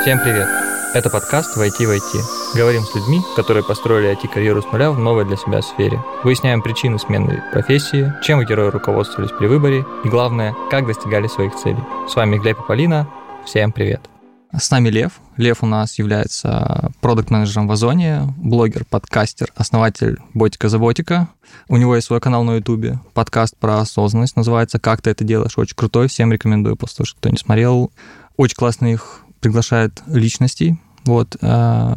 Всем привет! Это подкаст «Войти в IT». Говорим с людьми, которые построили IT-карьеру с нуля в новой для себя сфере. Выясняем причины смены профессии, чем герои руководствовались при выборе и, главное, как достигали своих целей. С вами Глеб и Полина. Всем привет! С нами Лев. Лев у нас является продукт-менеджером в Озоне, блогер, подкастер, основатель Ботика за Ботика. У него есть свой канал на Ютубе, подкаст про осознанность, называется «Как ты это делаешь?». Очень крутой, всем рекомендую послушать, кто не смотрел. Очень классно их приглашает личностей. Вот. Э,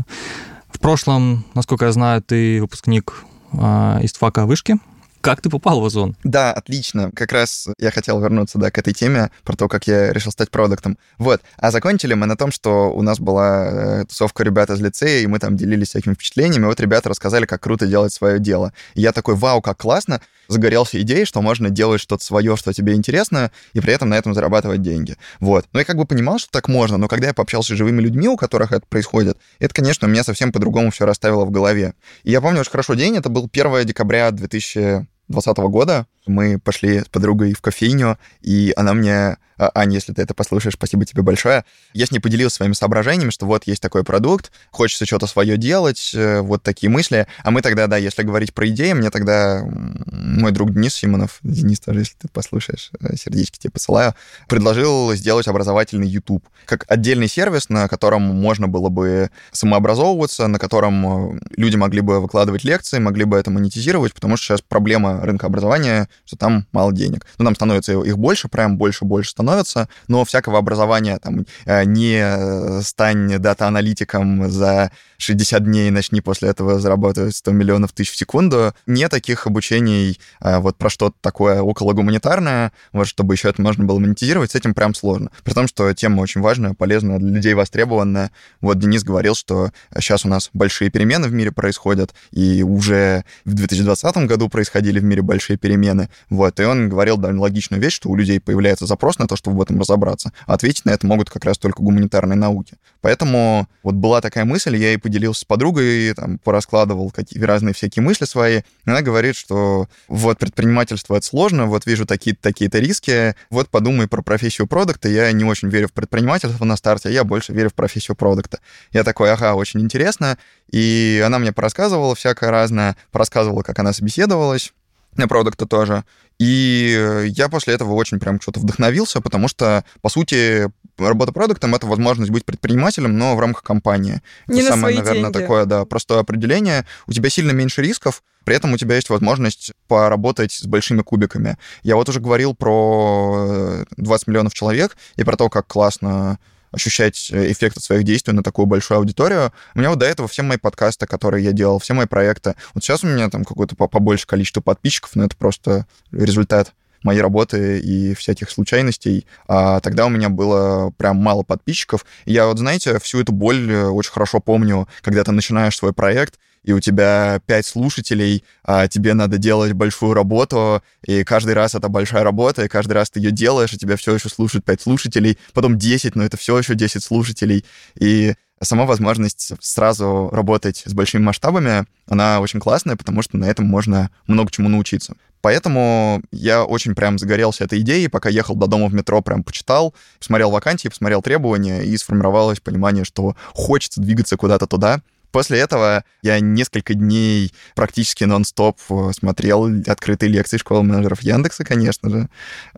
в прошлом, насколько я знаю, ты выпускник э, из ФАКа вышки. Как ты попал в Озон? Да, отлично. Как раз я хотел вернуться, да, к этой теме, про то, как я решил стать продуктом. Вот. А закончили мы на том, что у нас была э, тусовка ребят из лицея, и мы там делились всякими впечатлениями. Вот ребята рассказали, как круто делать свое дело. И я такой, вау, как классно загорелся идеей, что можно делать что-то свое, что тебе интересно, и при этом на этом зарабатывать деньги. Вот. Но я как бы понимал, что так можно, но когда я пообщался с живыми людьми, у которых это происходит, это, конечно, у меня совсем по-другому все расставило в голове. И я помню очень хорошо день, это был 1 декабря 2020 года. Мы пошли с подругой в кофейню, и она мне а, Аня, если ты это послушаешь, спасибо тебе большое. Я с ней поделился своими соображениями, что вот есть такой продукт, хочется что-то свое делать, э, вот такие мысли. А мы тогда, да, если говорить про идеи, мне тогда мой друг Денис Симонов, Денис тоже, если ты послушаешь, э, сердечки тебе посылаю, предложил сделать образовательный YouTube как отдельный сервис, на котором можно было бы самообразовываться, на котором э, люди могли бы выкладывать лекции, могли бы это монетизировать, потому что сейчас проблема рынка образования, что там мало денег. Ну, там становится их больше, прям больше-больше становится, но всякого образования там э, не э, стань дата-аналитиком за 60 дней начни после этого зарабатывать 100 миллионов тысяч в секунду. Не таких обучений э, вот про что-то такое около гуманитарное, вот чтобы еще это можно было монетизировать, с этим прям сложно. При том, что тема очень важная, полезная, для людей востребованная. Вот Денис говорил, что сейчас у нас большие перемены в мире происходят, и уже в 2020 году происходили в мире большие перемены. Вот, и он говорил довольно логичную вещь, что у людей появляется запрос на то, чтобы в этом разобраться. А ответить на это могут как раз только гуманитарные науки. Поэтому вот была такая мысль, я и поделился с подругой, там, пораскладывал какие разные всякие мысли свои. Она говорит, что вот предпринимательство — это сложно, вот вижу такие-то такие-то риски, вот подумай про профессию продукта. Я не очень верю в предпринимательство на старте, я больше верю в профессию продукта. Я такой, ага, очень интересно. И она мне порассказывала всякое разное, порассказывала, как она собеседовалась, на продукта тоже. И я после этого очень прям что-то вдохновился, потому что, по сути, работа продуктом — это возможность быть предпринимателем, но в рамках компании. Не это на самое, свои наверное, деньги. такое, да, простое определение. У тебя сильно меньше рисков, при этом у тебя есть возможность поработать с большими кубиками. Я вот уже говорил про 20 миллионов человек и про то, как классно ощущать эффект от своих действий на такую большую аудиторию. У меня вот до этого все мои подкасты, которые я делал, все мои проекты. Вот сейчас у меня там какое-то по- побольше количество подписчиков, но это просто результат моей работы и всяких случайностей. А тогда у меня было прям мало подписчиков. И я вот, знаете, всю эту боль э, очень хорошо помню, когда ты начинаешь свой проект, и у тебя пять слушателей, а тебе надо делать большую работу, и каждый раз это большая работа, и каждый раз ты ее делаешь, и тебя все еще слушают пять слушателей, потом 10, но это все еще 10 слушателей. И сама возможность сразу работать с большими масштабами, она очень классная, потому что на этом можно много чему научиться. Поэтому я очень прям загорелся этой идеей, пока ехал до дома в метро, прям почитал, посмотрел вакансии, посмотрел требования, и сформировалось понимание, что хочется двигаться куда-то туда. После этого я несколько дней практически нон-стоп э, смотрел открытые лекции школы менеджеров Яндекса, конечно же.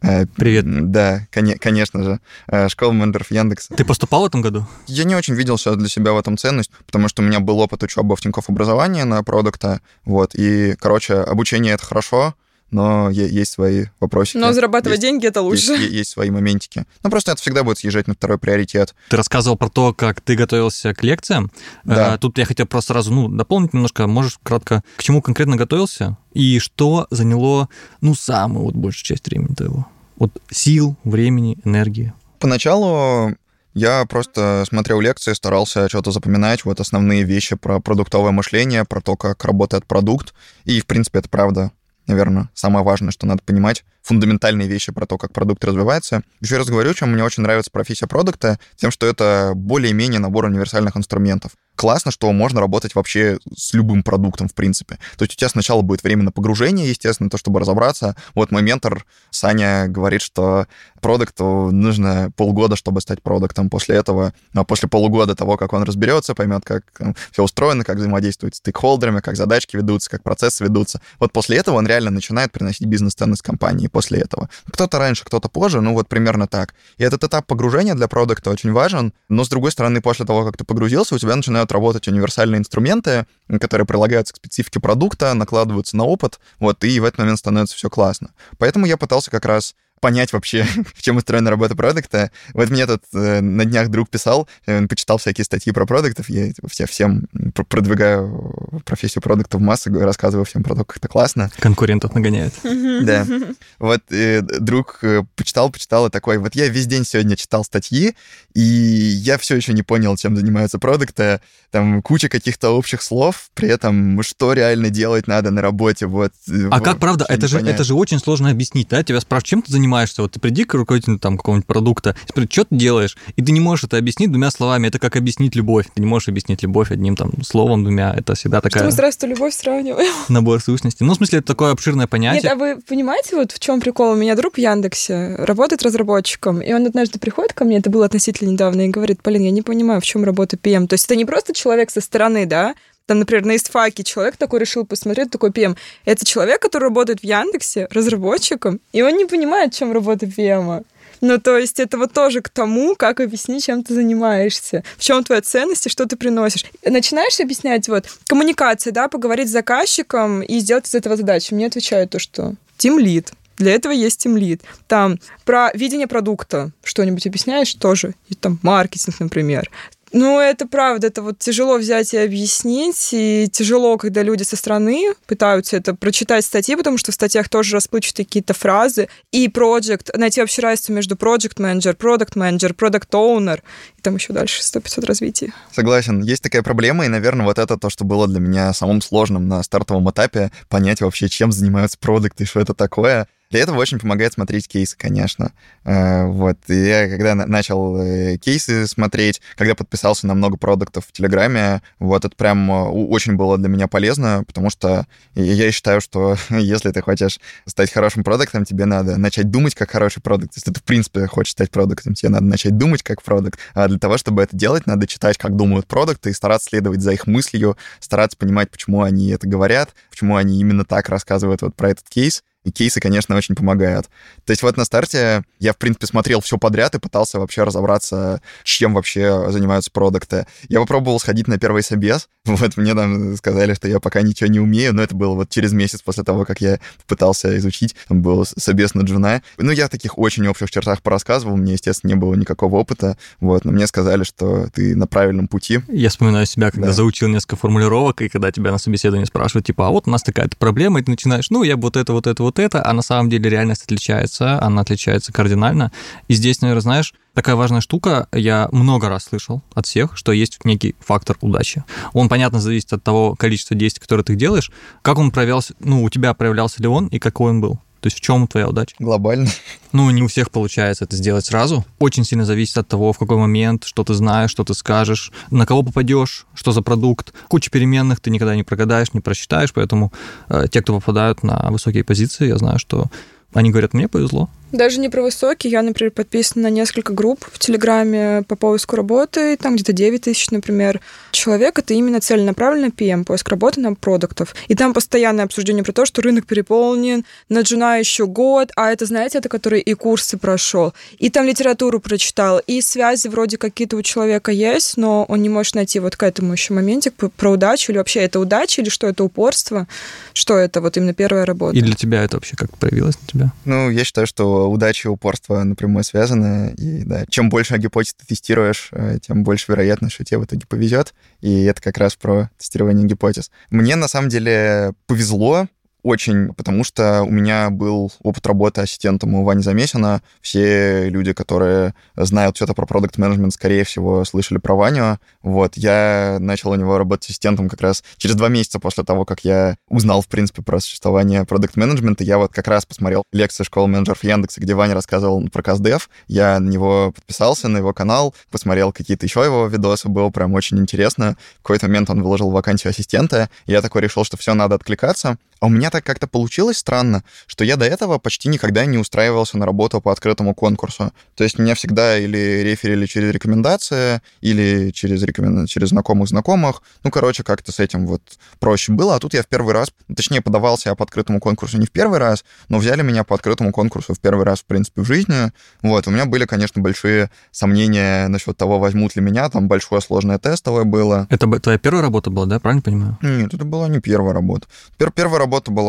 Э, Привет. Да, коне- конечно же. Э, Школа менеджеров Яндекса. Ты поступал в этом году? Я не очень видел сейчас для себя в этом ценность, потому что у меня был опыт учебы в Тинькофф образования на продукта, вот, и, короче, обучение — это хорошо, но есть свои вопросики. Но зарабатывать есть, деньги это есть, лучше. е- есть свои моментики. Ну, просто это всегда будет съезжать на второй приоритет. Ты рассказывал про то, как ты готовился к лекциям. Да. Э, Тут я хотел просто сразу ну, дополнить немножко. Можешь кратко, к чему конкретно готовился и что заняло, ну, самую вот большую часть времени твоего? Вот сил, времени, энергии. Поначалу я просто смотрел лекции, старался что-то запоминать, вот основные вещи про продуктовое мышление, про то, как работает продукт. И, в принципе, это правда, наверное, самое важное, что надо понимать. Фундаментальные вещи про то, как продукт развивается. Еще раз говорю, чем мне очень нравится профессия продукта, тем, что это более-менее набор универсальных инструментов. Классно, что можно работать вообще с любым продуктом, в принципе. То есть у тебя сначала будет время на погружение, естественно, то, чтобы разобраться. Вот мой ментор Саня говорит, что продукту нужно полгода, чтобы стать продуктом. После этого, после полугода того, как он разберется, поймет, как все устроено, как взаимодействует с стейкхолдерами, как задачки ведутся, как процессы ведутся. Вот после этого он реально начинает приносить бизнес-ценность компании после этого. Кто-то раньше, кто-то позже, ну вот примерно так. И этот этап погружения для продукта очень важен, но с другой стороны, после того, как ты погрузился, у тебя начинают работать универсальные инструменты, которые прилагаются к специфике продукта, накладываются на опыт, вот, и в этот момент становится все классно. Поэтому я пытался как раз понять вообще, в чем устроена работа продукта. Вот мне тут э, на днях друг писал, он почитал всякие статьи про продуктов, я типа, все, всем продвигаю профессию продукта в массы, рассказываю всем про то, как это классно. Конкурентов нагоняет. Да. Вот э, друг э, почитал, почитал и такой, вот я весь день сегодня читал статьи, и я все еще не понял, чем занимаются продукты, там куча каких-то общих слов, при этом что реально делать надо на работе, вот. Э, а как, правда, это же, это же очень сложно объяснить, да? Тебя спрашивают, чем ты занимаешься? Занимаешься, вот ты приди к руководителю там какого-нибудь продукта, спроси, что ты делаешь, и ты не можешь это объяснить двумя словами, это как объяснить любовь, ты не можешь объяснить любовь одним там словом, двумя, это всегда такая... Что мы сразу любовь сравниваем? Набор сущностей. Ну, в смысле, это такое обширное понятие. Нет, а вы понимаете, вот в чем прикол? У меня друг в Яндексе работает разработчиком, и он однажды приходит ко мне, это было относительно недавно, и говорит, Полин, я не понимаю, в чем работа PM. То есть это не просто человек со стороны, да, там, например, на истфаке человек такой решил посмотреть, такой PM. Это человек, который работает в Яндексе разработчиком, и он не понимает, чем работа PM. Ну, то есть это вот тоже к тому, как объяснить, чем ты занимаешься, в чем твоя ценность и что ты приносишь. Начинаешь объяснять вот коммуникация, да, поговорить с заказчиком и сделать из этого задачу. Мне отвечают то, что Team Lead. Для этого есть Team Lead. Там про видение продукта что-нибудь объясняешь тоже. И там маркетинг, например. Ну, это правда, это вот тяжело взять и объяснить, и тяжело, когда люди со стороны пытаются это прочитать статьи, потому что в статьях тоже расплывчатые какие-то фразы, и project, найти вообще разницу между project manager, product manager, product owner, и там еще дальше 100-500 развитий. Согласен, есть такая проблема, и, наверное, вот это то, что было для меня самым сложным на стартовом этапе, понять вообще, чем занимаются продукты, что это такое. Для этого очень помогает смотреть кейсы, конечно. Э, вот. И я когда начал э, кейсы смотреть, когда подписался на много продуктов в Телеграме, вот это прям э, очень было для меня полезно, потому что я считаю, что если ты хочешь стать хорошим продуктом, тебе надо начать думать как хороший продукт. Если ты, в принципе, хочешь стать продуктом, тебе надо начать думать как продукт. А для того, чтобы это делать, надо читать, как думают продукты, и стараться следовать за их мыслью, стараться понимать, почему они это говорят, почему они именно так рассказывают вот про этот кейс. И кейсы, конечно, очень помогают. То есть вот на старте я, в принципе, смотрел все подряд и пытался вообще разобраться, чем вообще занимаются продукты. Я попробовал сходить на первый собес. Вот мне там сказали, что я пока ничего не умею, но это было вот через месяц после того, как я пытался изучить. Там был собес на джуна. Ну, я в таких очень общих чертах порассказывал. Мне, естественно, не было никакого опыта. Вот, но мне сказали, что ты на правильном пути. Я вспоминаю себя, когда да. заучил несколько формулировок, и когда тебя на собеседовании спрашивают, типа, а вот у нас такая-то проблема, и ты начинаешь, ну, я вот это, вот это, вот это, а на самом деле реальность отличается, она отличается кардинально. И здесь, наверное, знаешь, такая важная штука, я много раз слышал от всех, что есть некий фактор удачи. Он, понятно, зависит от того количества действий, которые ты делаешь. Как он проявлялся, ну, у тебя проявлялся ли он и какой он был? То есть в чем твоя удача? Глобально. Ну, не у всех получается это сделать сразу. Очень сильно зависит от того, в какой момент, что ты знаешь, что ты скажешь, на кого попадешь, что за продукт. Куча переменных ты никогда не прогадаешь, не просчитаешь, поэтому э, те, кто попадают на высокие позиции, я знаю, что они говорят, мне повезло, даже не про высокий. Я, например, подписана на несколько групп в Телеграме по поиску работы. Там где-то 9 тысяч, например, человек. Это именно целенаправленный PM, поиск работы на продуктов. И там постоянное обсуждение про то, что рынок переполнен, на джуна еще год, а это, знаете, это который и курсы прошел, и там литературу прочитал, и связи вроде какие-то у человека есть, но он не может найти вот к этому еще моментик про удачу, или вообще это удача, или что это упорство, что это вот именно первая работа. И для тебя это вообще как проявилось на тебя? Ну, я считаю, что удача и упорство напрямую связаны. И да, чем больше гипотез ты тестируешь, э, тем больше вероятность, что тебе в итоге повезет. И это как раз про тестирование гипотез. Мне на самом деле повезло, очень, потому что у меня был опыт работы ассистентом у Вани Замесина. Все люди, которые знают что-то про продукт менеджмент скорее всего, слышали про Ваню. Вот, я начал у него работать ассистентом как раз через два месяца после того, как я узнал, в принципе, про существование продукт менеджмента Я вот как раз посмотрел лекцию школы менеджеров Яндекса, где Ваня рассказывал про КСДФ. Я на него подписался, на его канал, посмотрел какие-то еще его видосы, было прям очень интересно. В какой-то момент он выложил вакансию ассистента, и я такой решил, что все, надо откликаться. А у меня так как-то получилось странно, что я до этого почти никогда не устраивался на работу по открытому конкурсу. То есть меня всегда или реферили через рекомендации, или через, рекомен... через знакомых знакомых. Ну, короче, как-то с этим вот проще было. А тут я в первый раз, точнее, подавался я по открытому конкурсу не в первый раз, но взяли меня по открытому конкурсу в первый раз, в принципе, в жизни. Вот, у меня были, конечно, большие сомнения насчет того, возьмут ли меня. Там большое сложное тестовое было. Это твоя первая работа была, да? Правильно понимаю? Нет, это была не первая работа. Пер первая работа была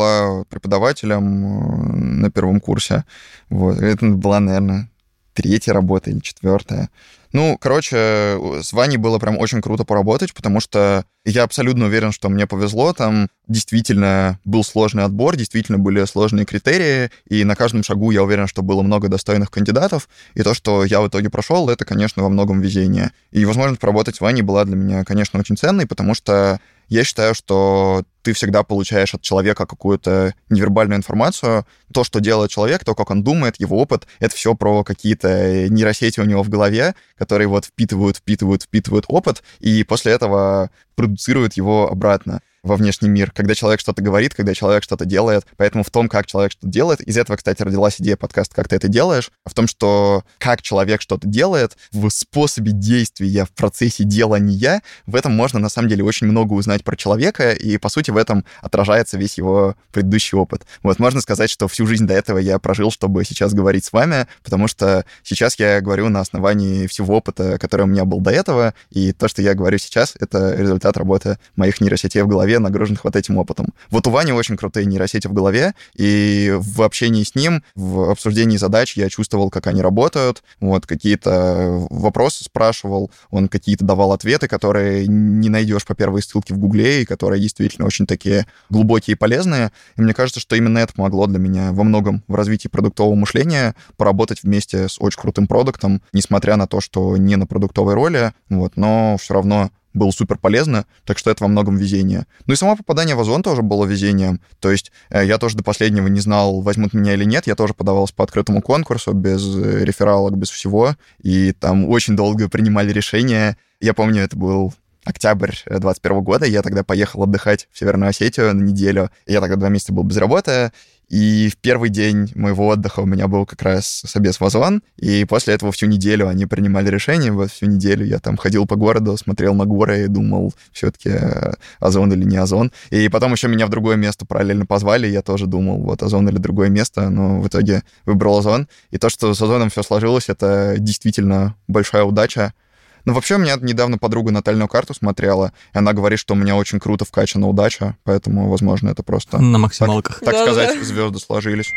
преподавателем э, на первом курсе. Вот. Это была, наверное, третья работа или четвертая. Ну, короче, с Ваней было прям очень круто поработать, потому что я абсолютно уверен, что мне повезло. Там действительно был сложный отбор, действительно были сложные критерии, и на каждом шагу я уверен, что было много достойных кандидатов. И то, что я в итоге прошел, это, конечно, во многом везение. И возможность поработать с Ваней была для меня, конечно, очень ценной, потому что я считаю, что ты всегда получаешь от человека какую-то невербальную информацию. То, что делает человек, то, как он думает, его опыт, это все про какие-то нейросети у него в голове, которые вот впитывают, впитывают, впитывают опыт, и после этого продуцируют его обратно во внешний мир, когда человек что-то говорит, когда человек что-то делает. Поэтому в том, как человек что-то делает, из этого, кстати, родилась идея подкаста «Как ты это делаешь», в том, что как человек что-то делает, в способе действия, в процессе делания, в этом можно, на самом деле, очень много узнать про человека, и, по сути, в этом отражается весь его предыдущий опыт. Вот, можно сказать, что всю жизнь до этого я прожил, чтобы сейчас говорить с вами, потому что сейчас я говорю на основании всего опыта, который у меня был до этого, и то, что я говорю сейчас, это результат работы моих нейросетей в голове, нагруженных вот этим опытом. Вот у Вани очень крутые нейросети в голове, и в общении с ним, в обсуждении задач я чувствовал, как они работают, вот какие-то вопросы спрашивал, он какие-то давал ответы, которые не найдешь по первой ссылке в Гугле, и которые действительно очень такие глубокие и полезные. И мне кажется, что именно это помогло для меня во многом в развитии продуктового мышления, поработать вместе с очень крутым продуктом, несмотря на то, что не на продуктовой роли, вот, но все равно было супер полезно, так что это во многом везение. Ну и само попадание в Озон тоже было везением. То есть э, я тоже до последнего не знал, возьмут меня или нет. Я тоже подавался по открытому конкурсу, без э, рефералок, без всего. И там очень долго принимали решения. Я помню, это был октябрь 2021 года. Я тогда поехал отдыхать в Северную Осетию на неделю. Я тогда два месяца был без работы. И в первый день моего отдыха у меня был как раз собес в Озон, и после этого всю неделю они принимали решение, вот всю неделю я там ходил по городу, смотрел на горы и думал, все-таки э, Озон или не Озон. И потом еще меня в другое место параллельно позвали, я тоже думал, вот Озон или другое место, но в итоге выбрал Озон. И то, что с Озоном все сложилось, это действительно большая удача. Ну, вообще, у меня недавно подруга натальную карту смотрела, и она говорит, что у меня очень круто вкачана удача, поэтому, возможно, это просто... На максималках. Так, так сказать, звезды сложились.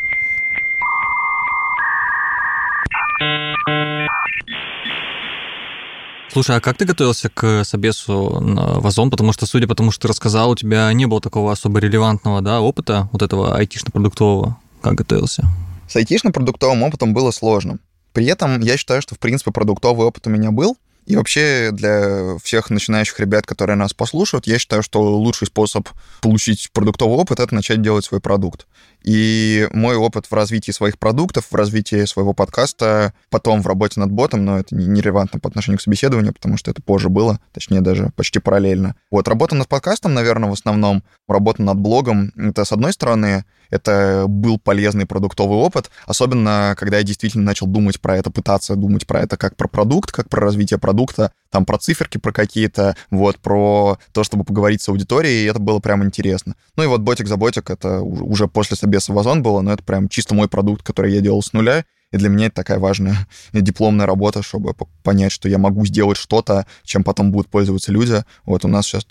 Слушай, а как ты готовился к собесу в Озон? Потому что, судя по тому, что ты рассказал, у тебя не было такого особо релевантного да, опыта, вот этого айтишно-продуктового. Как готовился? С айтишно-продуктовым опытом было сложно. При этом я считаю, что, в принципе, продуктовый опыт у меня был, и вообще для всех начинающих ребят, которые нас послушают, я считаю, что лучший способ получить продуктовый опыт — это начать делать свой продукт. И мой опыт в развитии своих продуктов, в развитии своего подкаста, потом в работе над ботом, но это нерелевантно по отношению к собеседованию, потому что это позже было, точнее даже почти параллельно. Вот, работа над подкастом, наверное, в основном, работа над блогом, это, с одной стороны, это был полезный продуктовый опыт, особенно когда я действительно начал думать про это, пытаться думать про это как про продукт, как про развитие продукта, там про циферки, про какие-то, вот, про то, чтобы поговорить с аудиторией, и это было прям интересно. Ну и вот ботик за ботик, это уже после собеса в Озон было, но это прям чисто мой продукт, который я делал с нуля, и для меня это такая важная дипломная работа, чтобы понять, что я могу сделать что-то, чем потом будут пользоваться люди. Вот у нас сейчас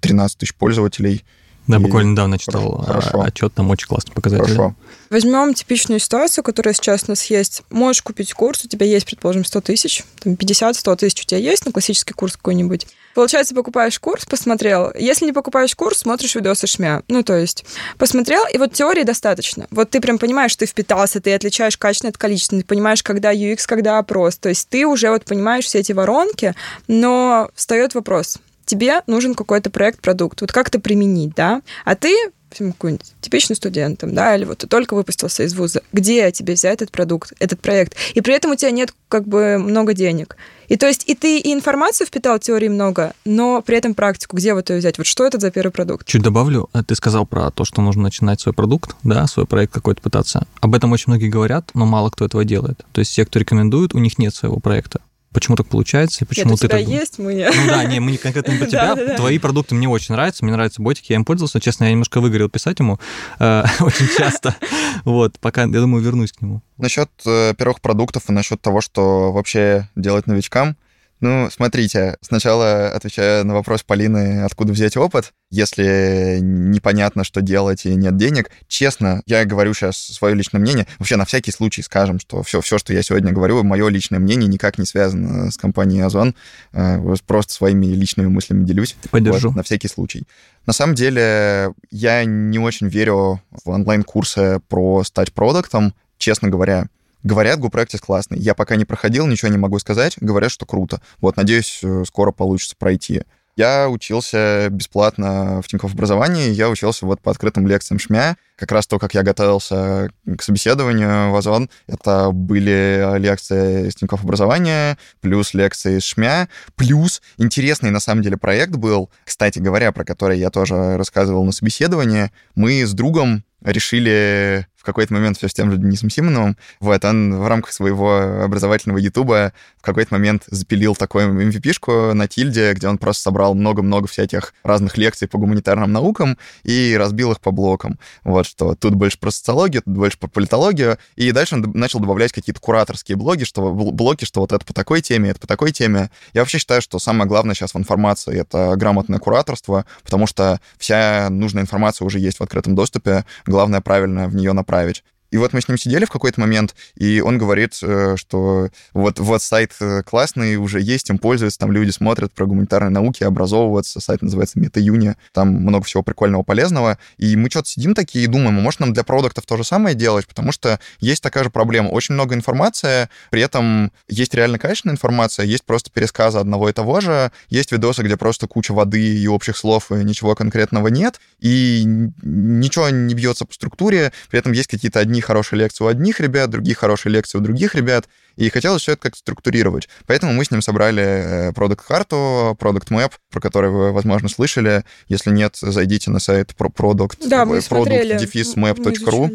13 тысяч пользователей, да, и... буквально недавно читал Хорошо. отчет, там очень классный показатель. Хорошо. Возьмем типичную ситуацию, которая сейчас у нас есть. Можешь купить курс, у тебя есть, предположим, 100 тысяч, там 50-100 тысяч у тебя есть на классический курс какой-нибудь. Получается, покупаешь курс, посмотрел. Если не покупаешь курс, смотришь видосы шмя. Ну, то есть, посмотрел, и вот теории достаточно. Вот ты прям понимаешь, что ты впитался, ты отличаешь качественное от количественного, ты понимаешь, когда UX, когда опрос. То есть ты уже вот понимаешь все эти воронки, но встает вопрос, тебе нужен какой-то проект, продукт. Вот как это применить, да? А ты какой-нибудь типичный студент, да, или вот ты только выпустился из вуза, где тебе взять этот продукт, этот проект? И при этом у тебя нет как бы много денег. И то есть и ты и информацию впитал, теории много, но при этом практику, где вот ее взять? Вот что это за первый продукт? Чуть добавлю, ты сказал про то, что нужно начинать свой продукт, да, свой проект какой-то пытаться. Об этом очень многие говорят, но мало кто этого делает. То есть те, кто рекомендует, у них нет своего проекта почему так получается, и почему Нет, ты так... так... есть, мы Ну да, не, мы не конкретно про тебя. Твои продукты мне очень нравятся, мне нравятся ботики, я им пользовался. Честно, я немножко выгорел писать ему э, очень часто. Вот, пока, я думаю, вернусь к нему. Насчет э, первых продуктов и насчет того, что вообще делать новичкам – ну, смотрите, сначала отвечая на вопрос Полины, откуда взять опыт, если непонятно, что делать и нет денег. Честно, я говорю сейчас свое личное мнение. Вообще, на всякий случай скажем, что все, все что я сегодня говорю, мое личное мнение никак не связано с компанией Озон. Э, просто своими личными мыслями делюсь. Поддержу. Вот, на всякий случай. На самом деле, я не очень верю в онлайн-курсы про стать продуктом, честно говоря. Говорят, GoPractice классный. Я пока не проходил, ничего не могу сказать. Говорят, что круто. Вот, надеюсь, э, скоро получится пройти. Я учился бесплатно в Тинькофф образовании, я учился вот по открытым лекциям ШМЯ. Как раз то, как я готовился к собеседованию в Озон, это были лекции из Тинькофф образования, плюс лекции из ШМЯ, плюс интересный на самом деле проект был, кстати говоря, про который я тоже рассказывал на собеседовании. Мы с другом решили в какой-то момент все с тем же Денисом Симоновым. Вот, он в рамках своего образовательного ютуба в какой-то момент запилил такую MVP-шку на тильде, где он просто собрал много-много всяких разных лекций по гуманитарным наукам и разбил их по блокам. Вот, что тут больше про социологию, тут больше про политологию. И дальше он начал добавлять какие-то кураторские блоги, что, блоки, что вот это по такой теме, это по такой теме. Я вообще считаю, что самое главное сейчас в информации — это грамотное кураторство, потому что вся нужная информация уже есть в открытом доступе. Главное правильно в нее направить направить. И вот мы с ним сидели в какой-то момент, и он говорит, э, что вот, вот сайт э, классный, уже есть, им пользуются, там люди смотрят про гуманитарные науки, образовываются, сайт называется MetaUni, там много всего прикольного, полезного, и мы что-то сидим такие и думаем, а может нам для продуктов то же самое делать, потому что есть такая же проблема, очень много информации, при этом есть реально качественная информация, есть просто пересказы одного и того же, есть видосы, где просто куча воды и общих слов, и ничего конкретного нет, и ничего не бьется по структуре, при этом есть какие-то одни одни хорошие лекции у одних ребят, другие хорошие лекции у других ребят, и хотелось все это как-то структурировать. Поэтому мы с ним собрали продукт-карту, продукт map, про который вы, возможно, слышали. Если нет, зайдите на сайт product, да, product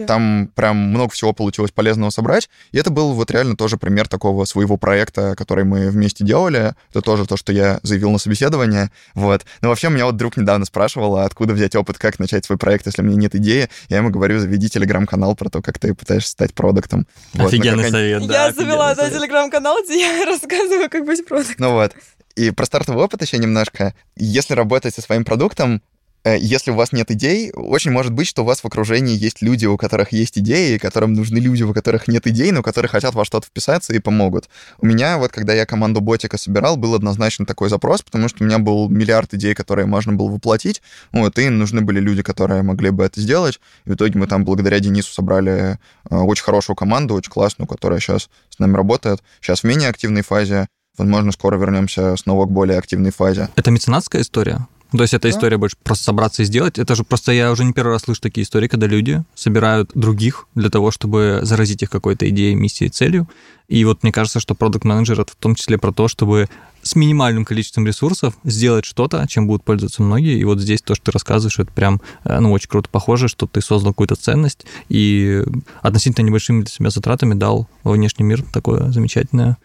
Там прям много всего получилось полезного собрать. И это был вот реально тоже пример такого своего проекта, который мы вместе делали. Это тоже то, что я заявил на собеседование. Вот. Но вообще меня вот друг недавно спрашивал, а откуда взять опыт, как начать свой проект, если у меня нет идеи. Я ему говорю, заведи телеграм-канал про то, как ты пытаешься стать продуктом. Офигенный вот, совет, да. Я завела да, телеграм-канал, где я рассказываю, как быть продуктом. Ну вот. И про стартовый опыт еще немножко. Если работать со своим продуктом, если у вас нет идей, очень может быть, что у вас в окружении есть люди, у которых есть идеи, которым нужны люди, у которых нет идей, но которые хотят во что-то вписаться и помогут. У меня, вот когда я команду ботика собирал, был однозначно такой запрос, потому что у меня был миллиард идей, которые можно было воплотить, вот, и нужны были люди, которые могли бы это сделать. И в итоге мы там благодаря Денису собрали э, очень хорошую команду, очень классную, которая сейчас с нами работает. Сейчас в менее активной фазе, Возможно, скоро вернемся снова к более активной фазе. Это меценатская история? То есть эта да. история больше просто собраться и сделать. Это же просто я уже не первый раз слышу такие истории, когда люди собирают других для того, чтобы заразить их какой-то идеей, миссией, целью. И вот мне кажется, что продукт менеджер это в том числе про то, чтобы с минимальным количеством ресурсов сделать что-то, чем будут пользоваться многие. И вот здесь то, что ты рассказываешь, это прям, э, ну, очень круто похоже, что ты создал какую-то ценность и относительно небольшими для себя затратами дал во внешний мир такое замечательное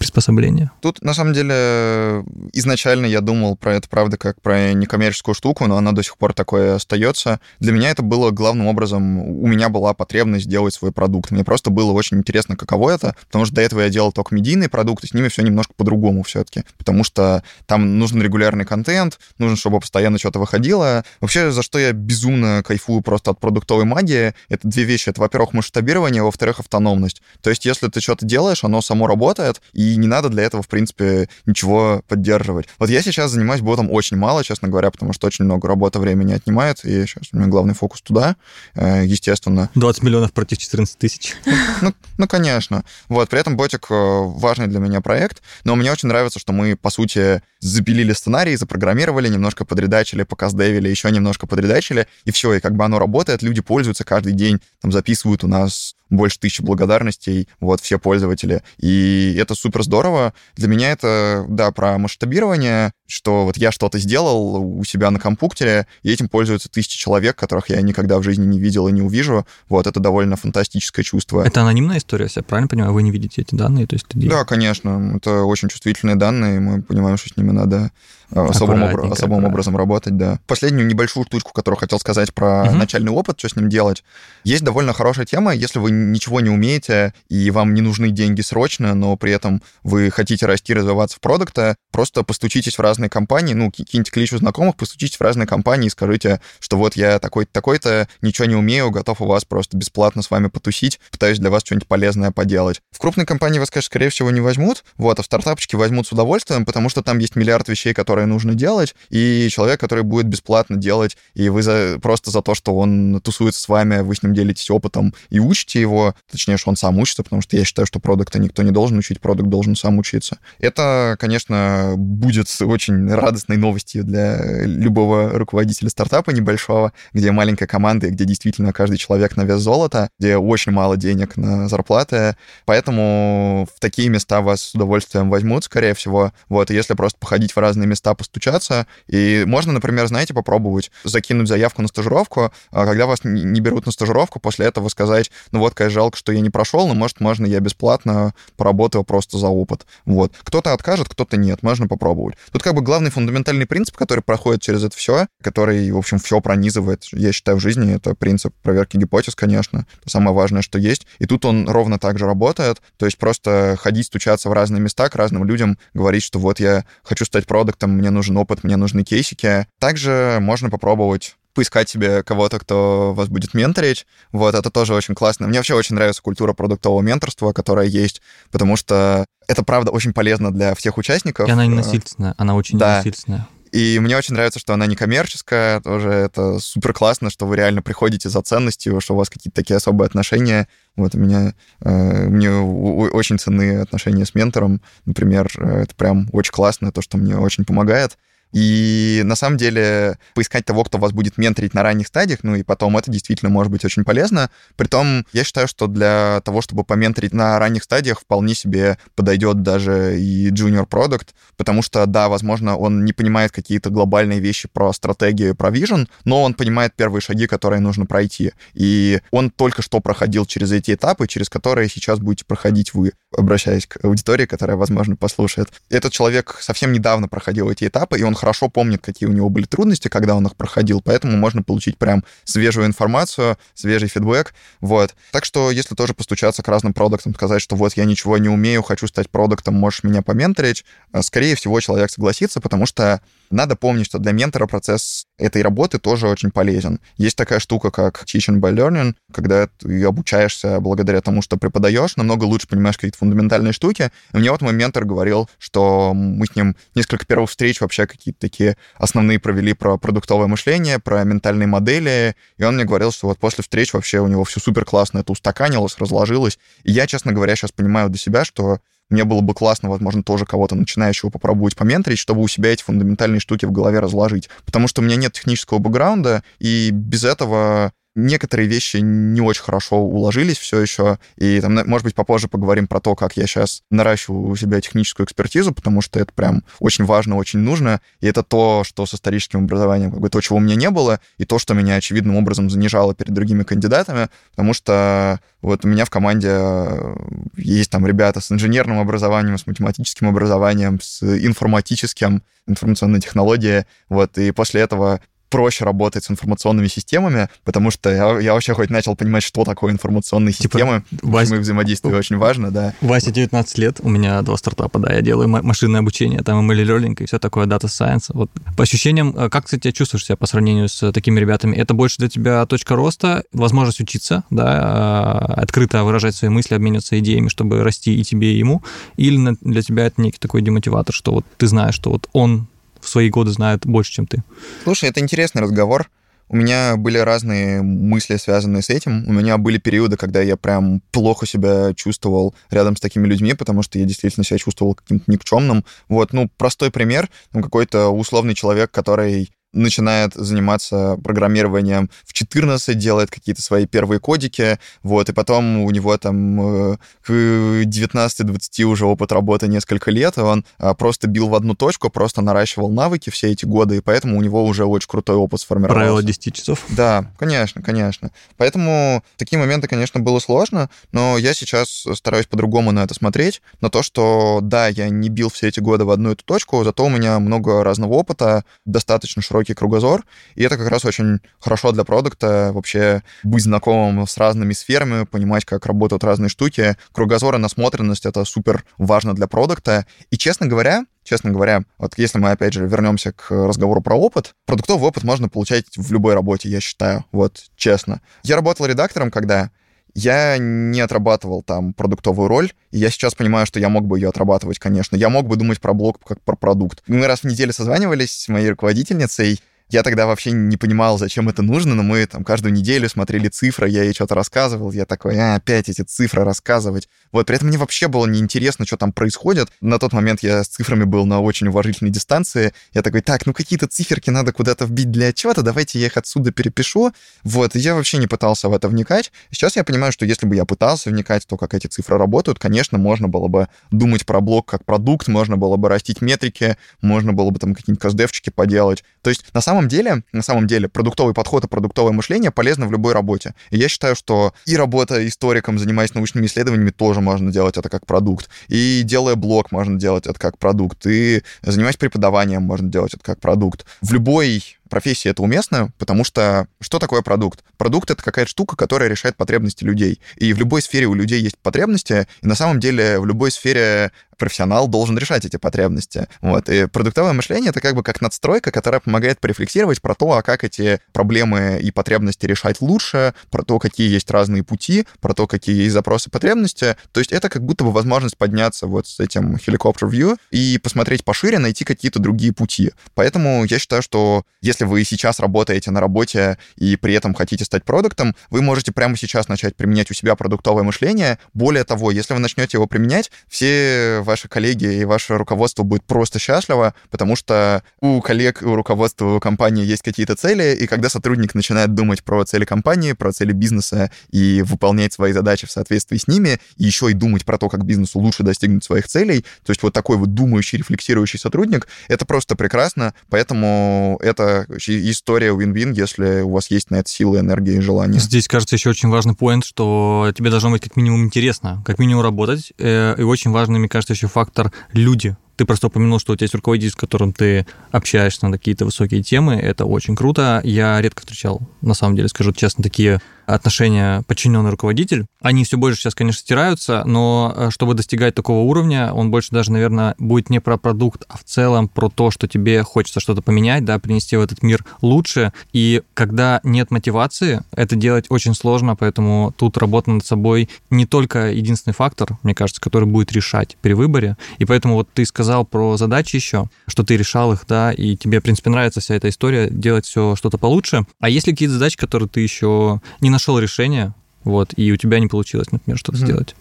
приспособление. Тут, на самом деле, изначально я думал про это, правда, как про некоммерческую штуку, но она до сих пор такое остается. Для меня это было главным образом, у меня была потребность сделать свой продукт. Мне просто было очень интересно, каково это, потому что до этого я делал только медийные продукты, с ними все немножко по-другому все-таки, потому что там нужен регулярный контент, нужно, чтобы постоянно что-то выходило. Вообще, за что я безумно кайфую просто от продуктовой магии, это две вещи. Это, во-первых, масштабирование, во-вторых, автономность. То есть, если ты что-то делаешь, оно само работает, и и не надо для этого, в принципе, ничего поддерживать. Вот я сейчас занимаюсь ботом очень мало, честно говоря, потому что очень много работы времени отнимает, и сейчас у меня главный фокус туда, э, естественно. 20 миллионов против 14 тысяч. Ну, ну, конечно. Вот, при этом ботик э, важный для меня проект, но мне очень нравится, что мы, по сути, запилили сценарий, запрограммировали, немножко подредачили, показдевили, еще немножко подредачили, и все, и как бы оно работает, люди пользуются каждый день, там записывают у нас больше тысячи благодарностей, вот, все пользователи. И это супер здорово. Для меня это, да, про масштабирование, что вот я что-то сделал у себя на компьютере, и этим пользуются тысячи человек, которых я никогда в жизни не видел и не увижу. Вот, это довольно фантастическое чувство. Это анонимная история, я правильно понимаю? Вы не видите эти данные? То есть Да, конечно. Это очень чувствительные данные, мы понимаем, что с ними надо Э, особым, обра- особым образом работать, да. Последнюю небольшую штучку, которую хотел сказать про угу. начальный опыт, что с ним делать. Есть довольно хорошая тема, если вы ничего не умеете, и вам не нужны деньги срочно, но при этом вы хотите расти, развиваться в продукта, просто постучитесь в разные компании, ну, киньте кличу знакомых, постучитесь в разные компании и скажите, что вот я такой-то, такой-то, ничего не умею, готов у вас просто бесплатно с вами потусить, пытаюсь для вас что-нибудь полезное поделать. В крупной компании вас, конечно, скорее всего, не возьмут, вот, а в стартапчике возьмут с удовольствием, потому что там есть миллиард вещей, которые нужно делать, и человек, который будет бесплатно делать, и вы за, просто за то, что он тусуется с вами, вы с ним делитесь опытом и учите его, точнее, что он сам учится, потому что я считаю, что продукта никто не должен учить, продукт должен сам учиться. Это, конечно, будет очень радостной новостью для любого руководителя стартапа небольшого, где маленькая команда, где действительно каждый человек на вес золота, где очень мало денег на зарплаты, поэтому в такие места вас с удовольствием возьмут, скорее всего. Вот, и если просто походить в разные места, места постучаться. И можно, например, знаете, попробовать закинуть заявку на стажировку, а когда вас не берут на стажировку, после этого сказать, ну вот, конечно, жалко, что я не прошел, но, может, можно я бесплатно поработаю просто за опыт. Вот. Кто-то откажет, кто-то нет, можно попробовать. Тут как бы главный фундаментальный принцип, который проходит через это все, который, в общем, все пронизывает, я считаю, в жизни, это принцип проверки гипотез, конечно. Это самое важное, что есть. И тут он ровно так же работает. То есть просто ходить, стучаться в разные места к разным людям, говорить, что вот я хочу стать продуктом, мне нужен опыт, мне нужны кейсики. Также можно попробовать поискать себе кого-то, кто вас будет менторить. Вот, это тоже очень классно. Мне вообще очень нравится культура продуктового менторства, которая есть, потому что это, правда, очень полезно для всех участников. И она не насильственная, она очень да. насильственная. И мне очень нравится, что она не коммерческая, тоже это супер классно, что вы реально приходите за ценностью, что у вас какие-то такие особые отношения. Вот у меня, э, мне очень ценны отношения с ментором, например, э, это прям очень классно, то, что мне очень помогает. И на самом деле поискать того, кто вас будет менторить на ранних стадиях, ну и потом это действительно может быть очень полезно. Притом я считаю, что для того, чтобы поменторить на ранних стадиях, вполне себе подойдет даже и junior продукт, потому что, да, возможно, он не понимает какие-то глобальные вещи про стратегию, про vision, но он понимает первые шаги, которые нужно пройти. И он только что проходил через эти этапы, через которые сейчас будете проходить вы, обращаясь к аудитории, которая, возможно, послушает. Этот человек совсем недавно проходил эти этапы, и он хорошо помнит, какие у него были трудности, когда он их проходил, поэтому можно получить прям свежую информацию, свежий фидбэк, вот. Так что, если тоже постучаться к разным продуктам, сказать, что вот я ничего не умею, хочу стать продуктом, можешь меня поменторить, э, скорее всего, человек согласится, потому что надо помнить, что для ментора процесс этой работы тоже очень полезен. Есть такая штука, как teaching by learning, когда ты обучаешься благодаря тому, что преподаешь, намного лучше понимаешь какие-то фундаментальные штуки. И мне вот мой ментор говорил, что мы с ним несколько первых встреч вообще какие-то такие основные провели про продуктовое мышление, про ментальные модели, и он мне говорил, что вот после встреч вообще у него все супер классно это устаканилось, разложилось. И я, честно говоря, сейчас понимаю для себя, что мне было бы классно, возможно, тоже кого-то начинающего попробовать поменторить, чтобы у себя эти фундаментальные штуки в голове разложить. Потому что у меня нет технического бэкграунда, и без этого некоторые вещи не очень хорошо уложились все еще, и там, может быть, попозже поговорим про то, как я сейчас наращиваю у себя техническую экспертизу, потому что это прям очень важно, очень нужно, и это то, что с историческим образованием, как бы то, чего у меня не было, и то, что меня очевидным образом занижало перед другими кандидатами, потому что вот у меня в команде э, есть там ребята с инженерным образованием, с математическим образованием, с информатическим, информационной технологией, вот, и после этого проще работать с информационными системами, потому что я, я вообще хоть начал понимать, что такое информационные типа, системы, почему их взаимодействие очень важно, да. Вася 19 лет, у меня два стартапа, да, я делаю машинное обучение, там ML Learning и все такое, Data Science. Вот по ощущениям, э, как ты тебя чувствуешь себя по сравнению с такими ребятами? Это больше для тебя точка роста, возможность учиться, да, э, открыто выражать свои мысли, обмениваться идеями, чтобы расти и тебе, и ему, или для тебя это некий такой демотиватор, что вот ты знаешь, что вот он в свои годы знает больше, чем ты. Слушай, это интересный разговор. у меня были разные мысли, связанные с этим. У меня были периоды, когда я прям плохо себя чувствовал рядом с такими людьми, потому что я действительно себя чувствовал каким-то никчемным. Вот, ну, простой пример. Ну, какой-то условный человек, который начинает заниматься программированием в 14, делает какие-то свои первые кодики, вот, и потом у него там э, к 19-20 уже опыт работы несколько лет, и он а, просто бил в одну точку, просто наращивал навыки все эти годы, и поэтому у него уже очень крутой опыт сформировался. Правило 10 часов. Да, конечно, конечно. Поэтому такие моменты, конечно, было сложно, но я сейчас стараюсь по-другому на это смотреть, на то, что, да, я не бил все эти годы в одну эту точку, зато у меня много разного опыта, достаточно широкий широкий кругозор, и это как раз очень хорошо для продукта вообще быть знакомым с разными сферами, понимать, как работают разные штуки. Кругозор и насмотренность — это супер важно для продукта. И, честно говоря, честно говоря, вот если мы, опять же, вернемся к разговору про опыт, продуктовый опыт можно получать в любой работе, я считаю, вот честно. Я работал редактором, когда я не отрабатывал там продуктовую роль, и я сейчас понимаю, что я мог бы ее отрабатывать, конечно. Я мог бы думать про блог как про продукт. Мы раз в неделю созванивались с моей руководительницей, я тогда вообще не понимал, зачем это нужно, но мы там каждую неделю смотрели цифры, я ей что-то рассказывал, я такой, а, опять эти цифры рассказывать. Вот, при этом мне вообще было неинтересно, что там происходит. На тот момент я с цифрами был на очень уважительной дистанции. Я такой, так, ну какие-то циферки надо куда-то вбить для отчета, давайте я их отсюда перепишу. Вот, и я вообще не пытался в это вникать. Сейчас я понимаю, что если бы я пытался вникать в то, как эти цифры работают, конечно, можно было бы думать про блок как продукт, можно было бы растить метрики, можно было бы там какие-нибудь каздевчики поделать. То есть на самом самом деле, на самом деле, продуктовый подход и продуктовое мышление полезно в любой работе. И я считаю, что и работа историком, занимаясь научными исследованиями, тоже можно делать это как продукт. И делая блог, можно делать это как продукт. И занимаясь преподаванием, можно делать это как продукт. В любой профессии это уместно, потому что что такое продукт? Продукт — это какая-то штука, которая решает потребности людей. И в любой сфере у людей есть потребности, и на самом деле в любой сфере профессионал должен решать эти потребности. Вот. И продуктовое мышление — это как бы как надстройка, которая помогает порефлексировать про то, а как эти проблемы и потребности решать лучше, про то, какие есть разные пути, про то, какие есть запросы потребности. То есть это как будто бы возможность подняться вот с этим helicopter view и посмотреть пошире, найти какие-то другие пути. Поэтому я считаю, что если если вы сейчас работаете на работе и при этом хотите стать продуктом, вы можете прямо сейчас начать применять у себя продуктовое мышление. Более того, если вы начнете его применять, все ваши коллеги и ваше руководство будет просто счастливо, потому что у коллег и у руководства у компании есть какие-то цели, и когда сотрудник начинает думать про цели компании, про цели бизнеса и выполнять свои задачи в соответствии с ними, и еще и думать про то, как бизнесу лучше достигнуть своих целей, то есть вот такой вот думающий, рефлексирующий сотрудник, это просто прекрасно, поэтому это история win-win, если у вас есть на это силы, энергия и желание. Здесь, кажется, еще очень важный поинт, что тебе должно быть как минимум интересно, как минимум работать. Э, и очень важный, мне кажется, еще фактор люди. Ты просто упомянул, что у тебя есть руководитель, с которым ты общаешься на какие-то высокие темы. Это очень круто. Я редко встречал, на самом деле, скажу честно, такие отношения подчиненный руководитель. Они все больше сейчас, конечно, стираются, но э, чтобы достигать такого уровня, он больше даже, наверное, будет не про продукт, а в целом про то, что тебе хочется что-то поменять, да, принести в этот мир лучше. И когда нет мотивации, это делать очень сложно, поэтому тут работа над собой не только единственный фактор, мне кажется, который будет решать при выборе. И поэтому вот ты сказал про задачи еще, что ты решал их, да, и тебе, в принципе, нравится вся эта история, делать все что-то получше. А есть ли какие-то задачи, которые ты еще не нашел решение, вот, и у тебя не получилось, например, что-то mm-hmm. сделать.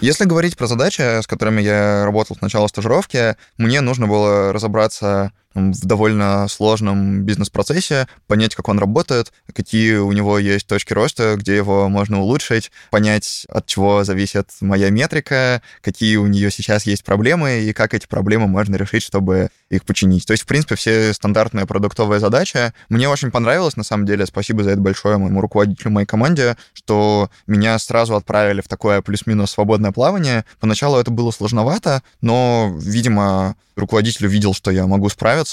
Если говорить про задачи, с которыми я работал с начала стажировки, мне нужно было разобраться в довольно сложном бизнес-процессе, понять, как он работает, какие у него есть точки роста, где его можно улучшить, понять, от чего зависит моя метрика, какие у нее сейчас есть проблемы и как эти проблемы можно решить, чтобы их починить. То есть, в принципе, все стандартные продуктовые задачи. Мне очень понравилось, на самом деле, спасибо за это большое моему руководителю, моей команде, что меня сразу отправили в такое плюс-минус свободное плавание. Поначалу это было сложновато, но, видимо, руководитель увидел, что я могу справиться.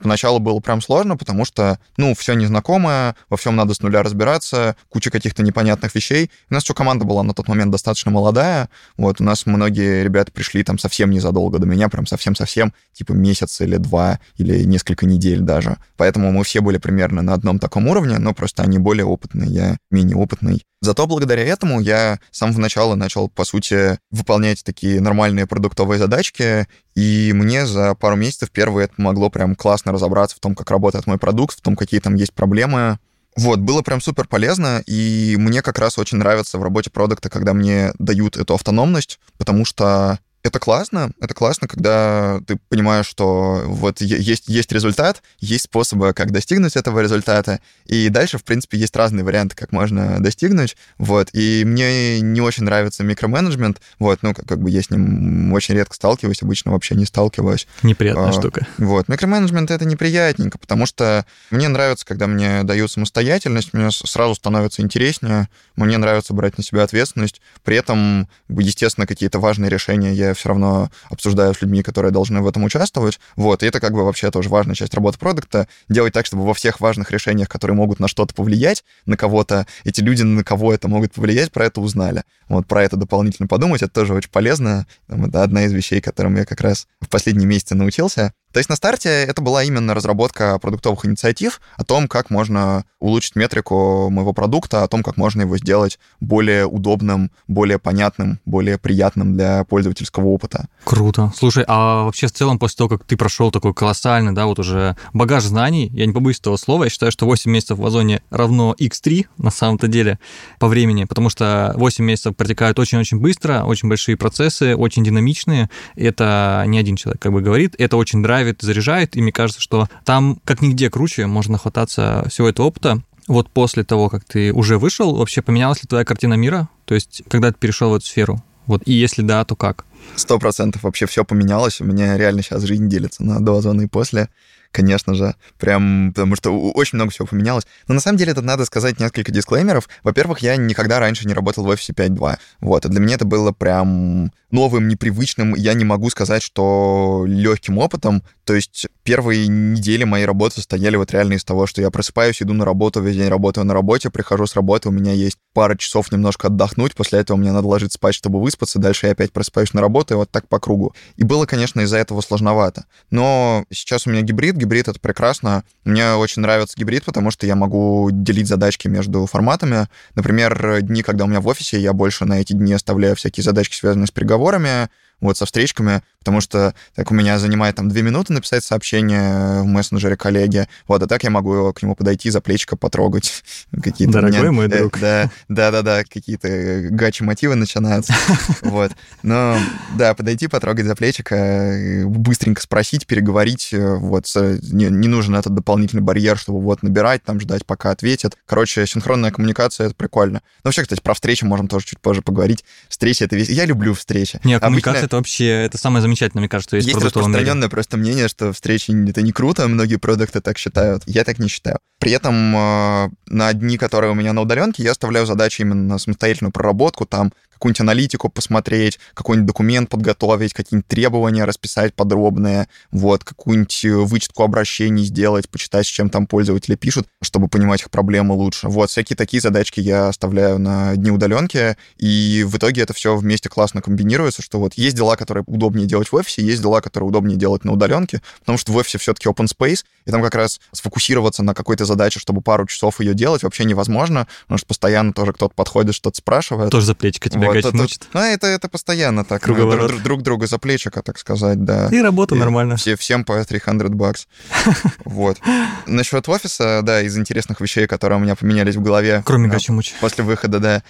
Поначалу было прям сложно, потому что, ну, все незнакомое, во всем надо с нуля разбираться, куча каких-то непонятных вещей. У нас еще команда была на тот момент достаточно молодая, вот, у нас многие ребята пришли там совсем незадолго до меня, прям совсем-совсем, типа месяц или два, или несколько недель даже. Поэтому мы все были примерно на одном таком уровне, но просто они более опытные, я менее опытный. Зато благодаря этому я с самого начала начал, по сути, выполнять такие нормальные продуктовые задачки, и мне за пару месяцев первые это помогло прям классно разобраться в том, как работает мой продукт, в том, какие там есть проблемы. Вот, было прям супер полезно, и мне как раз очень нравится в работе продукта, когда мне дают эту автономность, потому что это классно, это классно, когда ты понимаешь, что вот есть, есть результат, есть способы, как достигнуть этого результата, и дальше, в принципе, есть разные варианты, как можно достигнуть, вот, и мне не очень нравится микроменеджмент, вот, ну, как, как бы я с ним очень редко сталкиваюсь, обычно вообще не сталкиваюсь. Неприятная а, штука. Вот, микроменеджмент — это неприятненько, потому что мне нравится, когда мне дают самостоятельность, мне сразу становится интереснее, мне нравится брать на себя ответственность, при этом, естественно, какие-то важные решения я все равно обсуждаю с людьми, которые должны в этом участвовать. Вот, и это как бы вообще тоже важная часть работы продукта. Делать так, чтобы во всех важных решениях, которые могут на что-то повлиять, на кого-то, эти люди, на кого это могут повлиять, про это узнали. Вот про это дополнительно подумать, это тоже очень полезно. Это одна из вещей, которым я как раз в последние месяцы научился. То есть на старте это была именно разработка продуктовых инициатив о том, как можно улучшить метрику моего продукта, о том, как можно его сделать более удобным, более понятным, более приятным для пользовательского опыта. Круто. Слушай, а вообще в целом после того, как ты прошел такой колоссальный, да, вот уже багаж знаний, я не побоюсь этого слова, я считаю, что 8 месяцев в Озоне равно x3 на самом-то деле по времени, потому что 8 месяцев протекают очень-очень быстро, очень большие процессы, очень динамичные. Это не один человек как бы говорит, это очень драйв драйвит, заряжает, и мне кажется, что там как нигде круче можно хвататься всего этого опыта. Вот после того, как ты уже вышел, вообще поменялась ли твоя картина мира? То есть, когда ты перешел в эту сферу? Вот, и если да, то как? Сто процентов вообще все поменялось. У меня реально сейчас жизнь делится на до зоны и после конечно же, прям потому что очень много всего поменялось. Но на самом деле это надо сказать несколько дисклеймеров. Во-первых, я никогда раньше не работал в офисе 5.2. Вот, и для меня это было прям новым, непривычным. Я не могу сказать, что легким опытом. То есть первые недели моей работы состояли вот реально из того, что я просыпаюсь, иду на работу, весь день работаю на работе, прихожу с работы, у меня есть пара часов немножко отдохнуть, после этого мне надо ложиться спать, чтобы выспаться, дальше я опять просыпаюсь на работу, и вот так по кругу. И было, конечно, из-за этого сложновато. Но сейчас у меня гибрид, гибрид — это прекрасно. Мне очень нравится гибрид, потому что я могу делить задачки между форматами. Например, дни, когда у меня в офисе, я больше на эти дни оставляю всякие задачки, связанные с переговорами, вот со встречками, потому что так у меня занимает там две минуты написать сообщение в мессенджере коллеге, вот, а так я могу к нему подойти, за плечико потрогать. какие-то Дорогой меня, мой э, друг. Да, да, да, да, какие-то гачи-мотивы начинаются, вот. Но, да, подойти, потрогать за плечико, быстренько спросить, переговорить, э, вот, не, не нужен этот дополнительный барьер, чтобы вот набирать, там, ждать, пока ответят. Короче, синхронная коммуникация — это прикольно. Ну, вообще, кстати, про встречи можем тоже чуть позже поговорить. Встречи — это весь... Я люблю встречи. Не, коммуникация это вообще, это самое замечательное, мне кажется, есть, есть распространенное просто мнение, что встречи это не круто, многие продукты так считают. Я так не считаю. При этом э, на дни, которые у меня на удаленке, я оставляю задачи именно на самостоятельную проработку, там какую-нибудь аналитику посмотреть, какой-нибудь документ подготовить, какие-нибудь требования расписать подробные, вот, какую-нибудь э, вычетку обращений сделать, почитать, с чем там пользователи пишут, чтобы понимать их проблемы лучше. Вот, всякие такие задачки я оставляю на дни удаленки, и в итоге это все вместе классно комбинируется, что вот есть дела, которые удобнее делать в офисе, есть дела, которые удобнее делать на удаленке, потому что в офисе все-таки open space, и там как раз сфокусироваться на какой-то задаче, чтобы пару часов ее делать, вообще невозможно, потому что постоянно тоже кто-то подходит, что-то спрашивает. Тоже за плечико вот, это, мучит. Ну, это, это постоянно так. Круговорот. Друг, друг друга за плечико, так сказать, да. И работа и нормально. Все, всем по 300 бакс. Вот. Насчет офиса, да, из интересных вещей, которые у меня поменялись в голове. Кроме гачи-мучи. После выхода, да.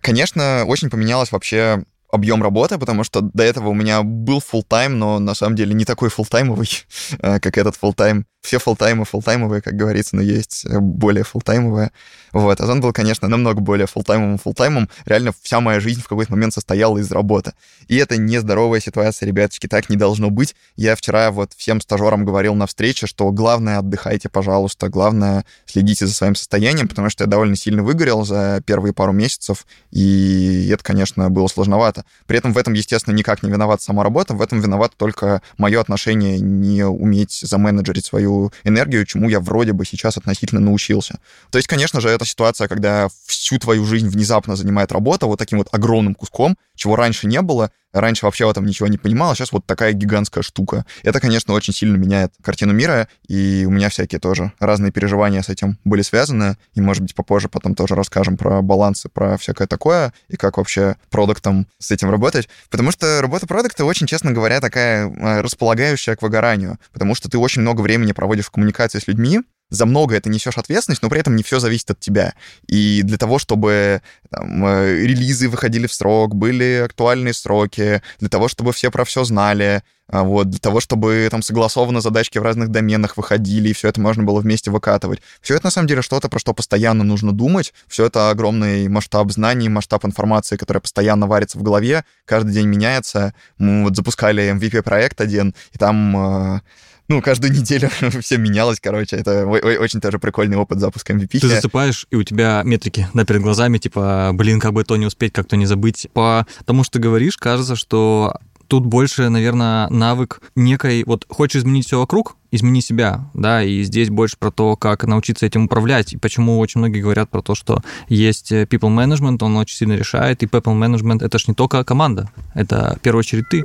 Конечно, очень поменялось вообще объем работы, потому что до этого у меня был full тайм но на самом деле не такой full таймовый как этот full тайм все фултаймы фултаймовые, как говорится, но есть э, более фултаймовые. Вот. Озон был, конечно, намного более фултаймовым фултаймом. Реально вся моя жизнь в какой-то момент состояла из работы. И это нездоровая ситуация, ребяточки, так не должно быть. Я вчера вот всем стажерам говорил на встрече, что главное отдыхайте, пожалуйста, главное следите за своим состоянием, потому что я довольно сильно выгорел за первые пару месяцев, и это, конечно, было сложновато. При этом в этом, естественно, никак не виновата сама работа, в этом виноват только мое отношение не уметь заменеджерить свою энергию, чему я вроде бы сейчас относительно научился. То есть, конечно же, это ситуация, когда всю твою жизнь внезапно занимает работа вот таким вот огромным куском, чего раньше не было, Раньше вообще в этом ничего не понимал, а сейчас вот такая гигантская штука. Это, конечно, очень сильно меняет картину мира, и у меня всякие тоже разные переживания с этим были связаны, и, может быть, попозже потом тоже расскажем про балансы, про всякое такое, и как вообще продуктом с этим работать. Потому что работа продукта очень, честно говоря, такая а, располагающая к выгоранию, потому что ты очень много времени проводишь в коммуникации с людьми, за многое ты несешь ответственность, но при этом не все зависит от тебя. И для того, чтобы там, э, релизы выходили в срок, были актуальные сроки, для того, чтобы все про все знали, а вот, для того, чтобы там согласованно задачки в разных доменах выходили, и все это можно было вместе выкатывать. Все это, на самом деле, что-то, про что постоянно нужно думать. Все это огромный масштаб знаний, масштаб информации, которая постоянно варится в голове, каждый день меняется. Мы вот запускали MVP-проект один, и там... Э, ну, каждую неделю все менялось, короче. Это очень тоже прикольный опыт запуска MVP. Ты засыпаешь, и у тебя метрики да, перед глазами, типа, блин, как бы то не успеть, как то не забыть. По тому, что ты говоришь, кажется, что тут больше, наверное, навык некой, вот хочешь изменить все вокруг, измени себя, да, и здесь больше про то, как научиться этим управлять, и почему очень многие говорят про то, что есть people management, он очень сильно решает, и people management это ж не только команда, это в первую очередь ты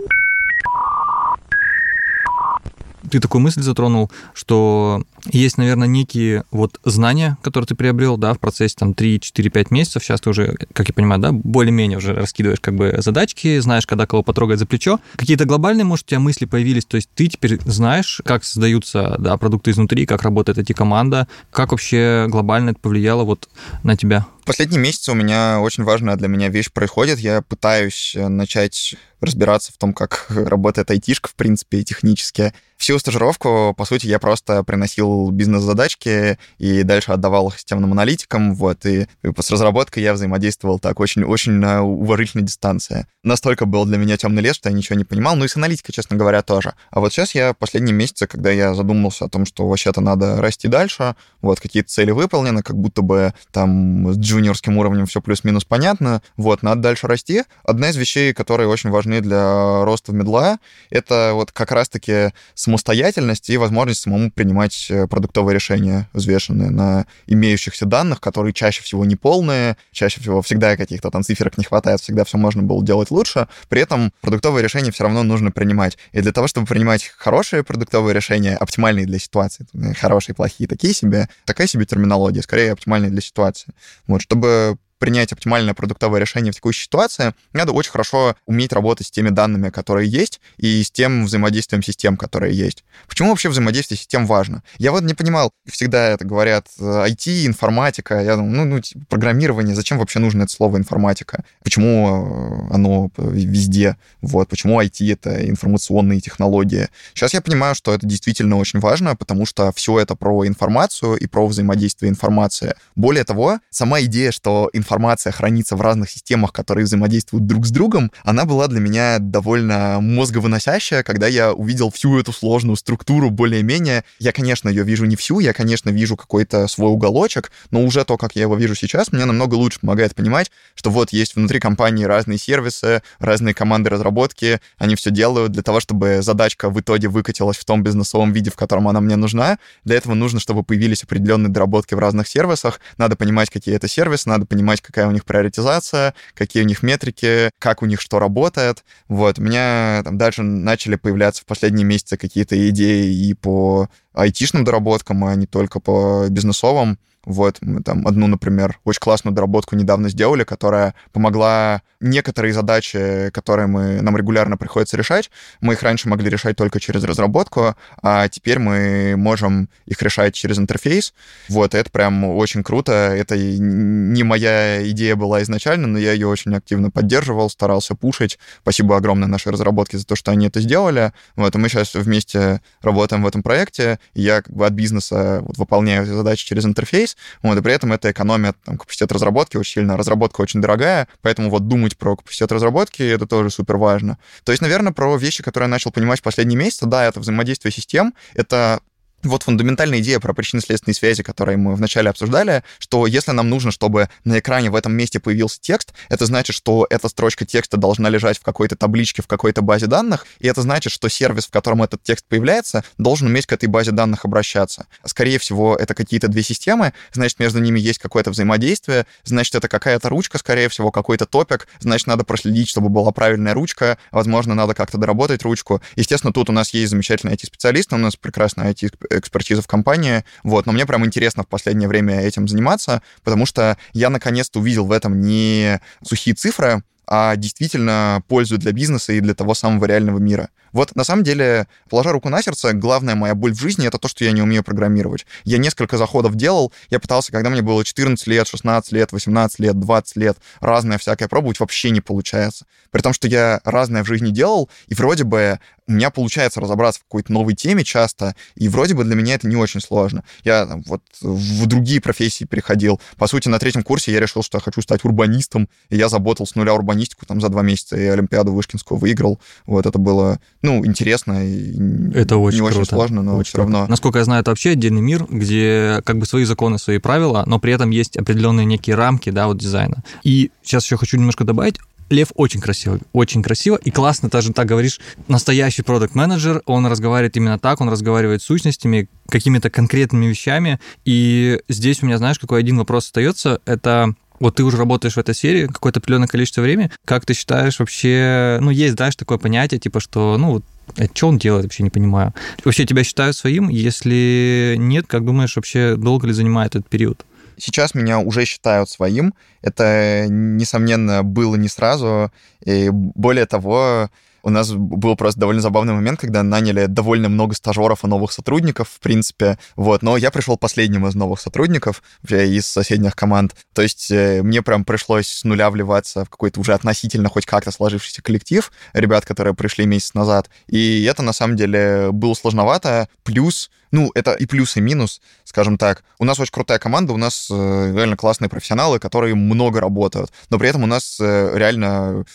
ты такую мысль затронул, что есть, наверное, некие вот знания, которые ты приобрел, да, в процессе там 3, 4, 5 месяцев. Сейчас ты уже, как я понимаю, да, более-менее уже раскидываешь как бы задачки, знаешь, когда кого потрогать за плечо. Какие-то глобальные, может, у тебя мысли появились, то есть ты теперь знаешь, как создаются, да, продукты изнутри, как работает эти команда, как вообще глобально это повлияло вот на тебя? Последние месяцы у меня очень важная для меня вещь происходит. Я пытаюсь э, начать разбираться в том, как работает айтишка, в принципе, технически. Всю стажировку, по сути, я просто приносил бизнес-задачки и дальше отдавал их системным аналитикам, вот, и, и с разработкой я взаимодействовал так очень-очень на уважительной дистанции. Настолько был для меня темный лес, что я ничего не понимал, ну и с аналитикой, честно говоря, тоже. А вот сейчас я последние месяцы, когда я задумался о том, что вообще-то надо расти дальше, вот, какие-то цели выполнены, как будто бы там с джуниорским уровнем все плюс-минус понятно, вот, надо дальше расти. Одна из вещей, которые очень важны для роста в медла, это вот как раз-таки самостоятельность и возможность самому принимать э, продуктовые решения, взвешенные на имеющихся данных, которые чаще всего не полные, чаще всего всегда каких-то там циферок не хватает, всегда все можно было делать лучше. При этом продуктовые решения все равно нужно принимать. И для того, чтобы принимать хорошие продуктовые решения, оптимальные для ситуации, хорошие, плохие, такие себе, такая себе терминология, скорее оптимальные для ситуации. Вот, чтобы принять оптимальное продуктовое решение в текущей ситуации, надо очень хорошо уметь работать с теми данными, которые есть, и с тем взаимодействием систем, которые есть. Почему вообще взаимодействие систем важно? Я вот не понимал, всегда это говорят IT, информатика, я думаю, ну, ну типа, программирование, зачем вообще нужно это слово информатика? Почему э, оно везде? Вот, почему IT — это информационные технологии? Сейчас я понимаю, что это действительно очень важно, потому что все это про информацию и про взаимодействие информации. Более того, сама идея, что информация информация хранится в разных системах, которые взаимодействуют друг с другом, она была для меня довольно мозговыносящая, когда я увидел всю эту сложную структуру более-менее. Я, конечно, ее вижу не всю, я, конечно, вижу какой-то свой уголочек, но уже то, как я его вижу сейчас, мне намного лучше помогает понимать, что вот есть внутри компании разные сервисы, разные команды разработки, они все делают для того, чтобы задачка в итоге выкатилась в том бизнесовом виде, в котором она мне нужна. Для этого нужно, чтобы появились определенные доработки в разных сервисах, надо понимать, какие это сервисы, надо понимать, понимать, какая у них приоритизация, какие у них метрики, как у них что работает. Вот, у меня там дальше начали появляться в последние месяцы какие-то идеи и по айтишным доработкам, а не только по бизнесовым. Вот, мы там одну, например, очень классную доработку недавно сделали, которая помогла некоторые задачи, которые мы, нам регулярно приходится решать, мы их раньше могли решать только через разработку, а теперь мы можем их решать через интерфейс. Вот, это прям очень круто. Это не моя идея была изначально, но я ее очень активно поддерживал, старался пушить. Спасибо огромное нашей разработке за то, что они это сделали. Вот, и мы сейчас вместе работаем в этом проекте, я как бы от бизнеса вот, выполняю задачи через интерфейс, здесь, вот, и при этом это экономит там, капацитет разработки очень сильно. Разработка очень дорогая, поэтому вот думать про капацитет разработки — это тоже супер важно. То есть, наверное, про вещи, которые я начал понимать в последние месяцы, да, это взаимодействие систем, это вот фундаментальная идея про причинно-следственные связи, которые мы вначале обсуждали, что если нам нужно, чтобы на экране в этом месте появился текст, это значит, что эта строчка текста должна лежать в какой-то табличке, в какой-то базе данных, и это значит, что сервис, в котором этот текст появляется, должен уметь к этой базе данных обращаться. Скорее всего, это какие-то две системы, значит, между ними есть какое-то взаимодействие, значит, это какая-то ручка, скорее всего, какой-то топик, значит, надо проследить, чтобы была правильная ручка, возможно, надо как-то доработать ручку. Естественно, тут у нас есть замечательный IT-специалист, у нас прекрасный IT экспертиза в компании, вот, но мне прям интересно в последнее время этим заниматься, потому что я наконец-то увидел в этом не сухие цифры, а действительно пользу для бизнеса и для того самого реального мира. Вот на самом деле, положа руку на сердце, главная моя боль в жизни — это то, что я не умею программировать. Я несколько заходов делал, я пытался, когда мне было 14 лет, 16 лет, 18 лет, 20 лет, разное всякое пробовать, вообще не получается. При том, что я разное в жизни делал, и вроде бы у меня получается разобраться в какой-то новой теме часто, и вроде бы для меня это не очень сложно. Я там, вот в другие профессии переходил. По сути, на третьем курсе я решил, что я хочу стать урбанистом, и я заботал с нуля урбанистику там за два месяца, и Олимпиаду Вышкинскую выиграл. Вот это было ну, интересно и это очень не круто. очень сложно, но очень все равно. Насколько я знаю, это вообще отдельный мир, где как бы свои законы, свои правила, но при этом есть определенные некие рамки, да, вот дизайна. И сейчас еще хочу немножко добавить, Лев очень красивый, очень красиво и классно, даже так говоришь, настоящий продукт менеджер он разговаривает именно так, он разговаривает с сущностями, какими-то конкретными вещами, и здесь у меня, знаешь, какой один вопрос остается, это вот ты уже работаешь в этой серии какое-то определенное количество времени, как ты считаешь вообще, ну, есть, знаешь, такое понятие, типа, что, ну, вот это что он делает, вообще не понимаю. Вообще тебя считают своим? Если нет, как думаешь, вообще долго ли занимает этот период? Сейчас меня уже считают своим. Это, несомненно, было не сразу. И более того, у нас был просто довольно забавный момент, когда наняли довольно много стажеров и новых сотрудников, в принципе, вот, но я пришел последним из новых сотрудников из соседних команд, то есть э, мне прям пришлось с нуля вливаться в какой-то уже относительно хоть как-то сложившийся коллектив ребят, которые пришли месяц назад, и это на самом деле было сложновато, плюс ну, это и плюс, и минус, скажем так. У нас очень крутая команда, у нас э, реально классные профессионалы, которые много работают, но при этом у нас э, реально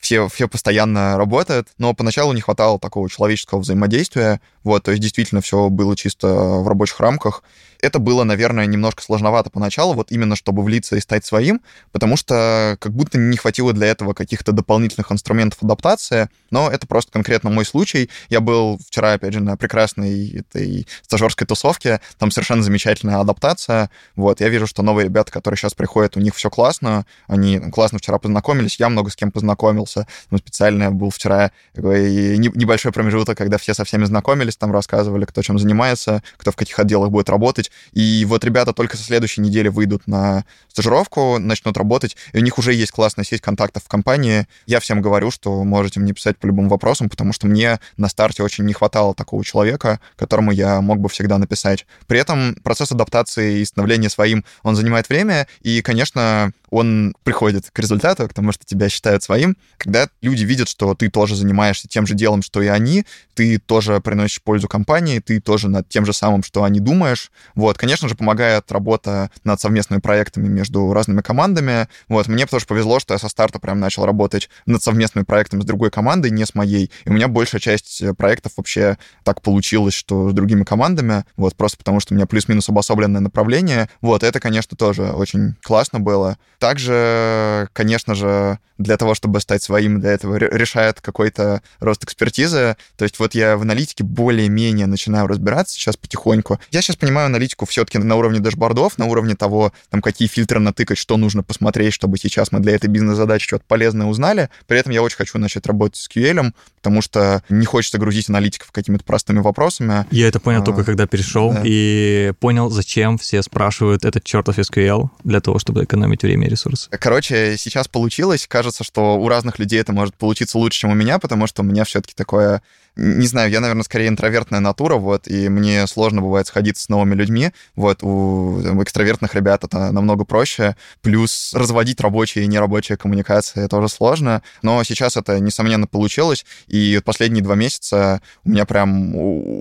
все, все постоянно работают, но поначалу не хватало такого человеческого взаимодействия, вот, то есть действительно все было чисто в рабочих рамках, это было, наверное, немножко сложновато поначалу, вот именно чтобы влиться и стать своим, потому что как будто не хватило для этого каких-то дополнительных инструментов адаптации, но это просто конкретно мой случай. Я был вчера, опять же, на прекрасной этой стажерской тусовке, там совершенно замечательная адаптация, вот, я вижу, что новые ребята, которые сейчас приходят, у них все классно, они классно вчера познакомились, я много с кем познакомился, ну, специально был вчера такой небольшой промежуток, когда все со всеми знакомились, там рассказывали, кто чем занимается, кто в каких отделах будет работать. И вот ребята только со следующей недели выйдут на стажировку, начнут работать, и у них уже есть классная сеть контактов в компании. Я всем говорю, что можете мне писать по любым вопросам, потому что мне на старте очень не хватало такого человека, которому я мог бы всегда написать. При этом процесс адаптации и становления своим, он занимает время, и, конечно, он приходит к результату, к тому, что тебя считают своим. Когда люди видят, что ты тоже занимаешься тем же делом, что и они, ты тоже приносишь пользу компании, ты тоже над тем же самым, что они думаешь. Вот, конечно же, помогает работа над совместными проектами между разными командами. Вот, мне тоже повезло, что я со старта прям начал работать над совместными проектами с другой командой, не с моей. И у меня большая часть проектов вообще так получилось, что с другими командами, вот, просто потому что у меня плюс-минус обособленное направление. Вот, это, конечно, тоже очень классно было. Также, конечно же, для того, чтобы стать своим, для этого решает какой-то рост экспертизы. То есть вот я в аналитике более-менее начинаю разбираться сейчас потихоньку. Я сейчас понимаю аналитику все-таки на уровне дашбордов, на уровне того, там, какие фильтры натыкать, что нужно посмотреть, чтобы сейчас мы для этой бизнес-задачи что-то полезное узнали. При этом я очень хочу начать работать с QL, потому что не хочется грузить аналитиков какими-то простыми вопросами. Я это понял а, только когда перешел да. и понял, зачем все спрашивают этот чертов SQL для того, чтобы экономить время и ресурсы. Короче, сейчас получилось. Кажется, что у разных людей это может получиться лучше, чем у меня, потому что у меня все-таки такое не знаю, я, наверное, скорее интровертная натура, вот, и мне сложно бывает сходиться с новыми людьми, вот, у там, экстравертных ребят это намного проще, плюс разводить рабочие и нерабочие коммуникации тоже сложно, но сейчас это, несомненно, получилось, и последние два месяца у меня прям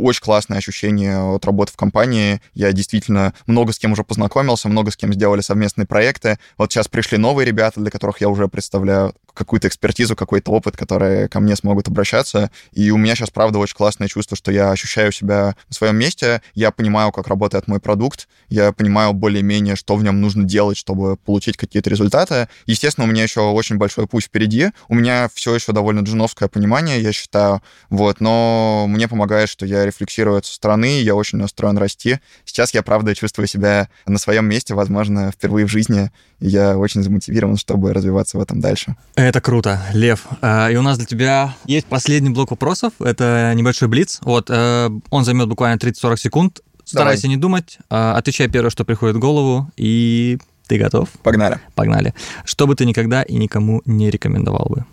очень классное ощущение от работы в компании, я действительно много с кем уже познакомился, много с кем сделали совместные проекты, вот сейчас пришли новые ребята, для которых я уже представляю какую-то экспертизу, какой-то опыт, которые ко мне смогут обращаться. И у меня сейчас, правда, очень классное чувство, что я ощущаю себя на своем месте, я понимаю, как работает мой продукт, я понимаю более-менее, что в нем нужно делать, чтобы получить какие-то результаты. Естественно, у меня еще очень большой путь впереди. У меня все еще довольно джуновское понимание, я считаю, вот, но мне помогает, что я рефлексирую со стороны, я очень настроен расти. Сейчас я, правда, чувствую себя на своем месте, возможно, впервые в жизни, и я очень замотивирован, чтобы развиваться в этом дальше. Это круто, Лев. А, и у нас для тебя есть последний блок вопросов. Это небольшой блиц. Вот, э, он займет буквально 30-40 секунд. Старайся Давай. не думать, а, отвечай первое, что приходит в голову, и Ты готов? Погнали. Погнали. Что бы ты никогда и никому не рекомендовал бы?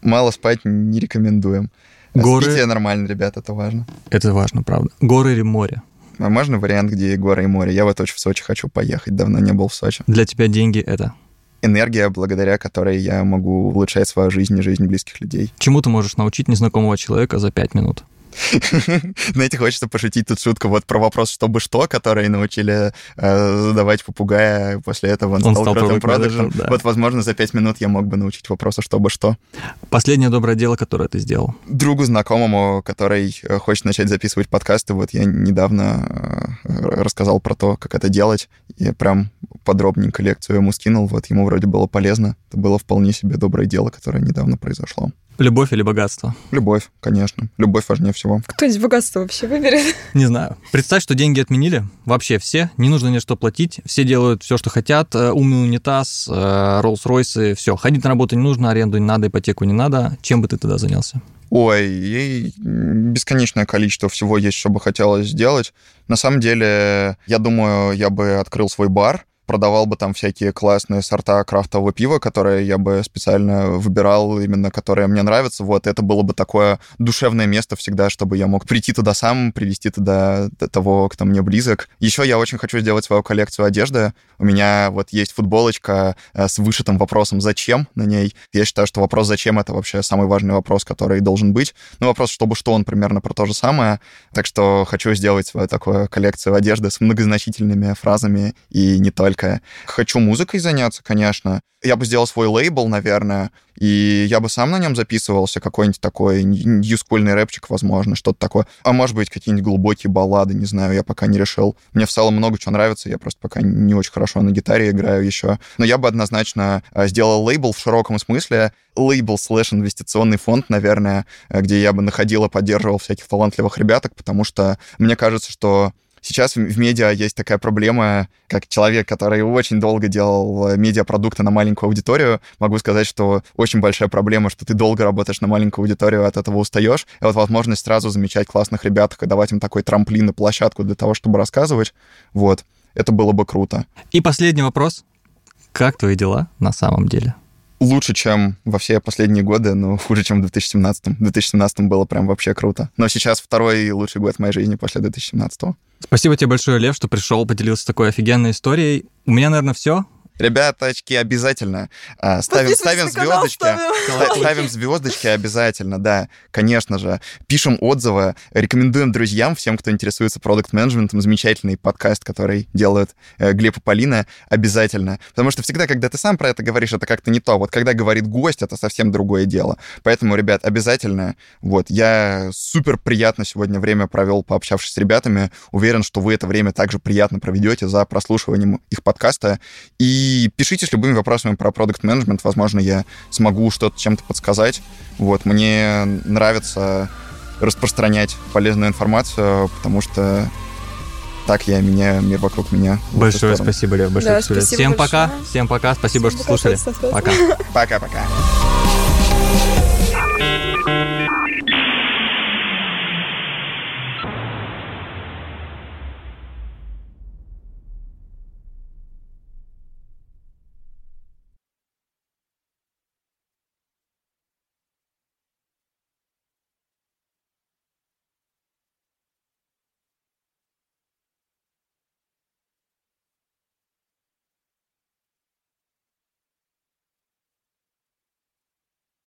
Мало спать не рекомендуем. Горы- Спите нормально, ребят, это важно. Это важно, правда. Горы или море? А можно вариант, где и горы, и море? Я вот очень в Сочи хочу поехать, давно не был в Сочи. Для тебя деньги — это? Энергия, благодаря которой я могу улучшать свою жизнь и жизнь близких людей. Чему ты можешь научить незнакомого человека за пять минут? Знаете, хочется пошутить тут шутку вот про вопрос «чтобы что», который научили э, задавать попугая, после этого он, Он стал, стал крутым продажем. да. Вот, возможно, за пять минут я мог бы научить вопросу «чтобы что». Последнее доброе дело, которое ты сделал. Другу знакомому, который э, хочет начать записывать подкасты, вот я недавно э, рассказал про то, как это делать, и прям подробненько лекцию ему скинул, вот ему вроде было полезно. Это было вполне себе доброе дело, которое недавно произошло. Любовь или богатство? Любовь, конечно. Любовь важнее всего. Кто-нибудь богатство вообще выберет? Не знаю. Представь, что деньги отменили. Вообще все. Не нужно ни что платить. Все делают все, что хотят. Э, Умный унитаз, э, Роллс-Ройсы, все. Ходить на работу не нужно, аренду не надо, ипотеку не надо. Чем бы ты тогда занялся? Ой, и бесконечное количество всего есть, что бы хотелось сделать. На самом деле, я думаю, я бы открыл свой бар, продавал бы там всякие классные сорта крафтового пива, которые я бы специально выбирал, именно которые мне нравятся. Вот это было бы такое душевное место всегда, чтобы я мог прийти туда сам, привести туда того, кто мне близок. Еще я очень хочу сделать свою коллекцию одежды. У меня вот есть футболочка э, с вышитым вопросом «Зачем?» на ней. Я считаю, что вопрос «Зачем?» — это вообще самый важный вопрос, который должен быть. Ну, вопрос «Чтобы что?» он примерно про то же самое. Так что хочу сделать свою такую коллекцию одежды с многозначительными фразами и не только. Хочу музыкой заняться, конечно. Я бы сделал свой лейбл, наверное, и я бы сам на нем записывался, какой-нибудь такой ньюскульный рэпчик, возможно, что-то такое. А может быть, какие-нибудь глубокие баллады, не знаю, я пока не решил. Мне в целом много чего нравится, я просто пока не очень хорошо на гитаре играю еще. Но я бы однозначно э, сделал лейбл в широком смысле, лейбл слэш инвестиционный фонд, наверное, где я бы находил и поддерживал всяких талантливых ребяток, потому что мне кажется, что Сейчас в в медиа есть такая проблема, как человек, который очень долго делал э, медиапродукты на маленькую аудиторию, могу сказать, что очень большая проблема, что ты долго работаешь на маленькую аудиторию, от этого устаешь. И вот возможность сразу замечать классных ребят и давать им такой трамплин и площадку для того, чтобы рассказывать, вот, это было бы круто. И последний вопрос. Как твои дела на самом деле? Лучше, чем во все последние годы, но хуже, чем в 2017. В 2017 было прям вообще круто. Но сейчас второй лучший год в моей жизни после 2017. Спасибо тебе большое, Лев, что пришел, поделился такой офигенной историей. У меня, наверное, все. Ребяточки, обязательно. А, ставим, ставим звездочки. Ста- Ставим звездочки обязательно, да, конечно же. Пишем отзывы, рекомендуем друзьям, всем, кто интересуется продукт-менеджментом, замечательный подкаст, который делают э, Глеб и Полина, обязательно. Потому что всегда, когда ты сам про это говоришь, это как-то не то. Вот когда говорит гость, это совсем другое дело. Поэтому, ребят, обязательно. Вот, я супер приятно сегодня время провел, пообщавшись с ребятами. Уверен, что вы это время также приятно проведете за прослушиванием их подкаста. И пишите с любыми вопросами про продукт менеджмент Возможно, я смогу что-то чем-то подсказать. Вот, мне нравится распространять полезную информацию, потому что так я меняю мир вокруг меня. Большое спасибо, Лев. Большое Да, спасибо. спасибо Всем пока. Всем пока. Спасибо, Всем что пока, слушали. Пока. Пока-пока.